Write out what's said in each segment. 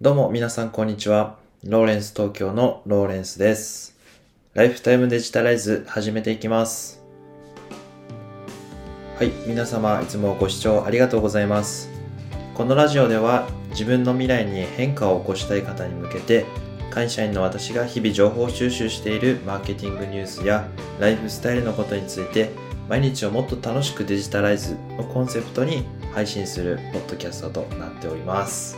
どうも皆さんこんにちは。ローレンス東京のローレンスです。ライフタイムデジタライズ始めていきます。はい、皆様いつもご視聴ありがとうございます。このラジオでは自分の未来に変化を起こしたい方に向けて会社員の私が日々情報収集しているマーケティングニュースやライフスタイルのことについて毎日をもっと楽しくデジタライズをコンセプトに配信するポッドキャストとなっております。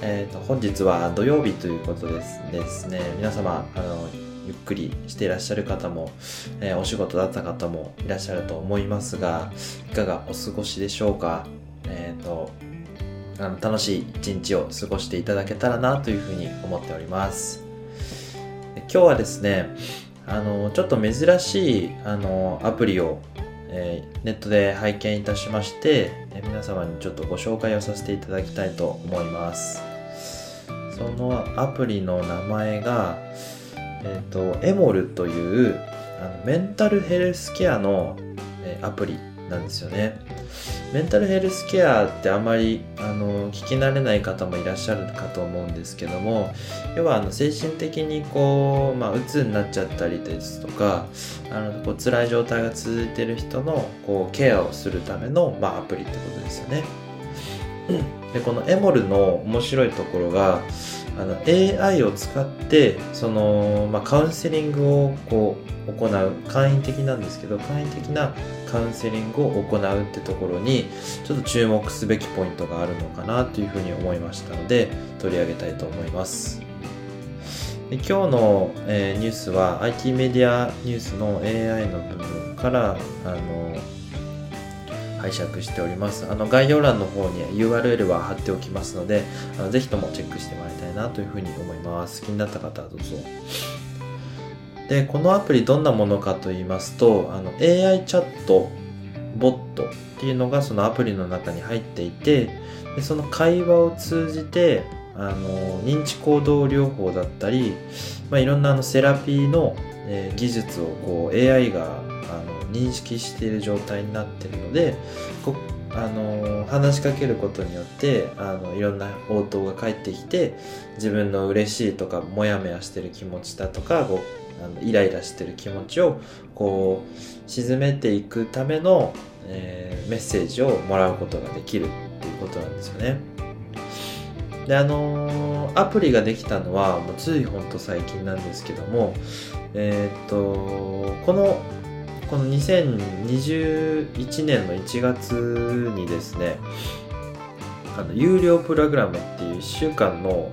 えー、と本日は土曜日ということですですね。皆様あのゆっくりしていらっしゃる方も、えーお仕事だった方もいらっしゃると思いますがいかがお過ごしでしょうか？えっ、とあの楽しい一日を過ごしていただけたらなというふうに思っております。今日はですねあのちょっと珍しいあのアプリをえーネットで拝見いたしまして、え皆様にちょっとご紹介をさせていただきたいと思います。そのアプリの名前がえっ、とエモルというあのメンタルヘルスケアの、えーアプリなんですよねメンタルヘルスケアってあまりあの聞き慣れない方もいらっしゃるかと思うんですけども要はあの精神的にこう、まあ、鬱になっちゃったりですとかあのこう辛い状態が続いてる人のこうケアをするための、まあ、アプリってことですよね。でこのエモルの面白いところがあの AI を使ってその、まあ、カウンセリングをこう行う簡易的なんですけど簡易的なカウンセリングを行うってところにちょっと注目すべきポイントがあるのかなというふうに思いましたので取り上げたいと思います。で今日の、えーニュースは IT メディアニュースの AI の部分からあの拝借しております。あの概要欄の方に URL は貼っておきますのであのぜひともチェックしてもらいたいなというふうに思います。気になった方はどうぞ。でこのアプリどんなものかと言いますとあの AI チャットボットっていうのがそのアプリの中に入っていてでその会話を通じてあの認知行動療法だったり、まあ、いろんなあのセラピーの、えー技術をこう AI があの認識している状態になってるのでこあの話しかけることによってあのいろんな応答が返ってきて自分の嬉しいとかモヤモヤしてる気持ちだとかこうあのイライラしてる気持ちをこう沈めていくための、えーメッセージをもらうことができるっていうことなんですよね。であのーアプリができたのはもうついほんと最近なんですけどもえーっとこのこの2021年の1月にですねあの有料プログラムっていう1週間の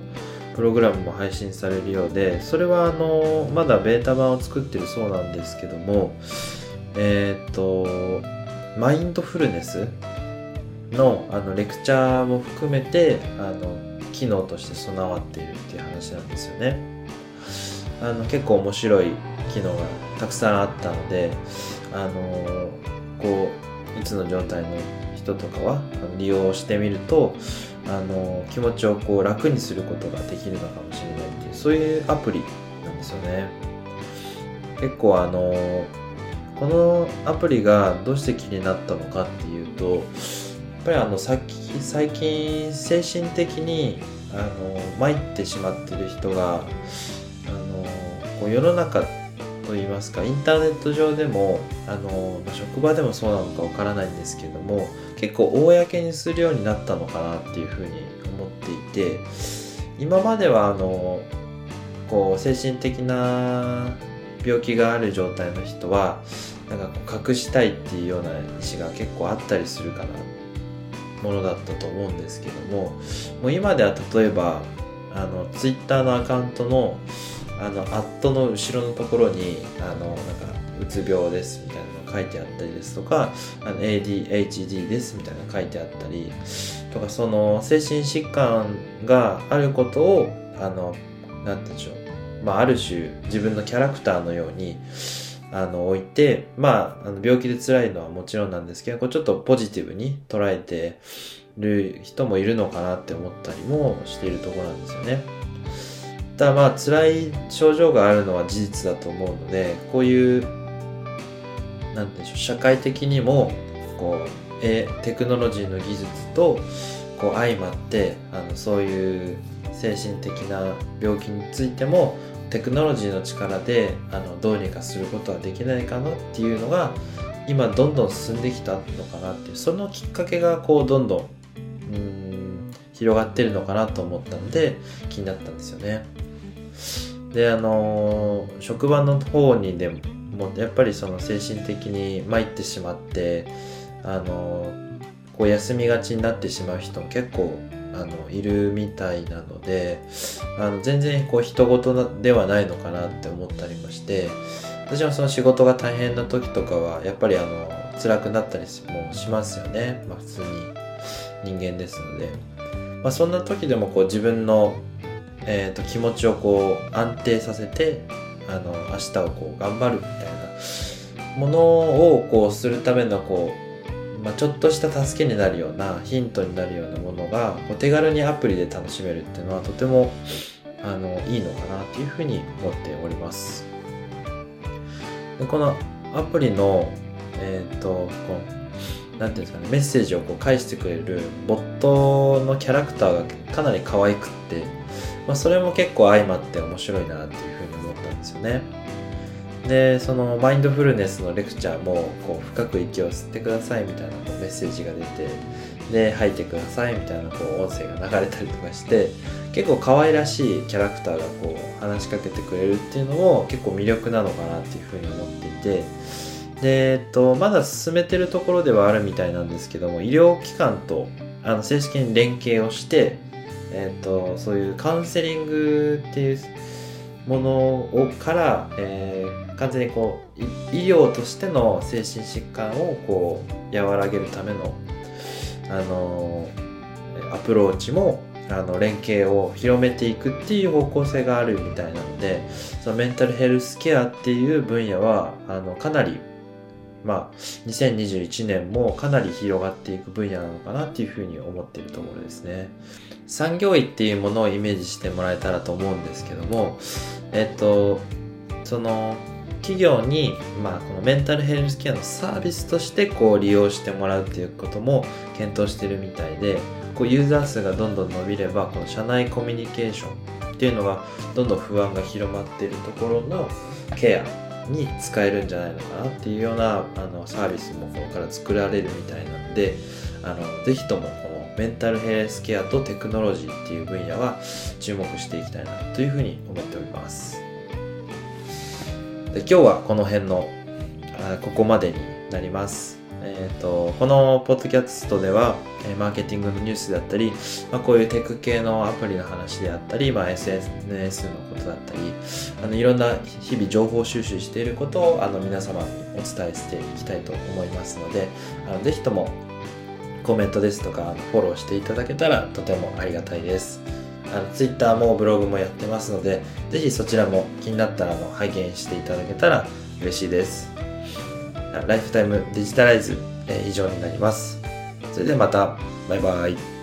プログラムも配信されるようでそれはあのまだベータ版を作ってるそうなんですけどもえーっとマインドフルネスのあのレクチャーも含めてあの機能として備わっているっていう話なんですよね。あの結構面白い機能がたくさんあったのであのこううつの状態の人とかは利用してみるとあの気持ちをこう楽にすることができるのかもしれないっていうそういうアプリなんですよね。結構あのこのアプリがどうして気になったのかっていうとやっぱりあのさっき最近精神的にあの参ってしまってる人があのこう世の中といいますかインターネット上でもあのま職場でもそうなのかわからないんですけども結構公にするようになったのかなっていうふうに思っていて今まではあのこう精神的な病気がある状態の人はなんかこう隠したいっていうような意思が結構あったりするかなものだったと思うんですけどももう今では例えばあのツイッターのアカウントのあのアットの後ろのところにあのなんかうつ病ですみたいなの書いてあったりですとかあの ADHD ですみたいなの書いてあったりとかその精神疾患があることをあのなんて言うんでしょう、まあ、ある種自分のキャラクターのようにあの置いて、まあ、あの病気で辛いのはもちろんなんですけどこちょっとポジティブに捉えてる人もいるのかなって思ったりもしているところなんですよね。ただまあ辛い症状があるのは事実だと思うのでこういうなんでしょう社会的にもこうえテクノロジーの技術とこう相まってあのそういう精神的な病気についてもテクノロジーの力であのどうにかすることはできないかなっていうのが今どんどん進んできたのかなっていうそのきっかけがこうどんどんうん広がってるのかなと思ったので気になったんですよね。であの職場の方にでもやっぱりその精神的に参ってしまってあのこう休みがちになってしまう人も結構あのいるみたいなのであの全然こう人事ではないのかなって思ったりもして私もその仕事が大変な時とかはやっぱりあの辛くなったりもしますよね、まあ、普通に人間ですので、まあ、そんな時でもこう自分の、えーと、気持ちをこう安定させてあの明日をこう頑張るみたいなものをこうするためのこうまあ、ちょっとした助けになるようなヒントになるようなものがお手軽にアプリで楽しめるっていうのはとてもあのいいのかなというふうに思っております。でこのアプリのえ、ー、とこうなんていうんですかねメッセージをこう返してくれるボットのキャラクターがかなり可愛くって、まあ、それも結構相まって面白いなっていうふうに思ったんですよね。でそのマインドフルネスのレクチャーもこう深く息を吸ってくださいみたいなこうメッセージが出てで吐いてくださいみたいなこう音声が流れたりとかして結構可愛らしいキャラクターがこう話しかけてくれるっていうのも結構魅力なのかなっていうふうに思っていてで、えっと、まだ進めてるところではあるみたいなんですけども医療機関とあの正式に連携をして、えっと、そういうカウンセリングっていうものをから、えー完全にこう医療としての精神疾患をこう和らげるためのあのアプローチもあの連携を広めていくっていう方向性があるみたいなのでそのメンタルヘルスケアっていう分野はあのかなりまあ2021年もかなり広がっていく分野なのかなっていうふうに思っているところですね。産業医っていうものをイメージしてもらえたらと思うんですけどもえっとその企業に、まあ、このメンタルヘルスケアのサービスとしてこう利用してもらうっていうことも検討してるみたいでこうユーザー数がどんどん伸びればこの社内コミュニケーションっていうのがどんどん不安が広まってるところのケアに使えるんじゃないのかなっていうようなあのサービスもこれから作られるみたいなんであのぜひともこのメンタルヘルスケアとテクノロジーっていう分野は注目していきたいなというふうに思っております。で今日はこの辺のあここまでになります。えーと、このポッドキャストでは、えマーケティングのニュースであったり、まあ、こういうテク系のアプリの話であったり、まあ、SNS のことだったりあのいろんな日々情報収集していることをあの皆様にお伝えしていきたいと思いますのであのぜひともコメントですとかフォローしていただけたらとてもありがたいです。あの Twitter もブログもやってますので、ぜひそちらも気になったらの拝見していただけたら嬉しいです。ライフタイムデジタライズ、えー、以上になります。それではまた、バイバイ。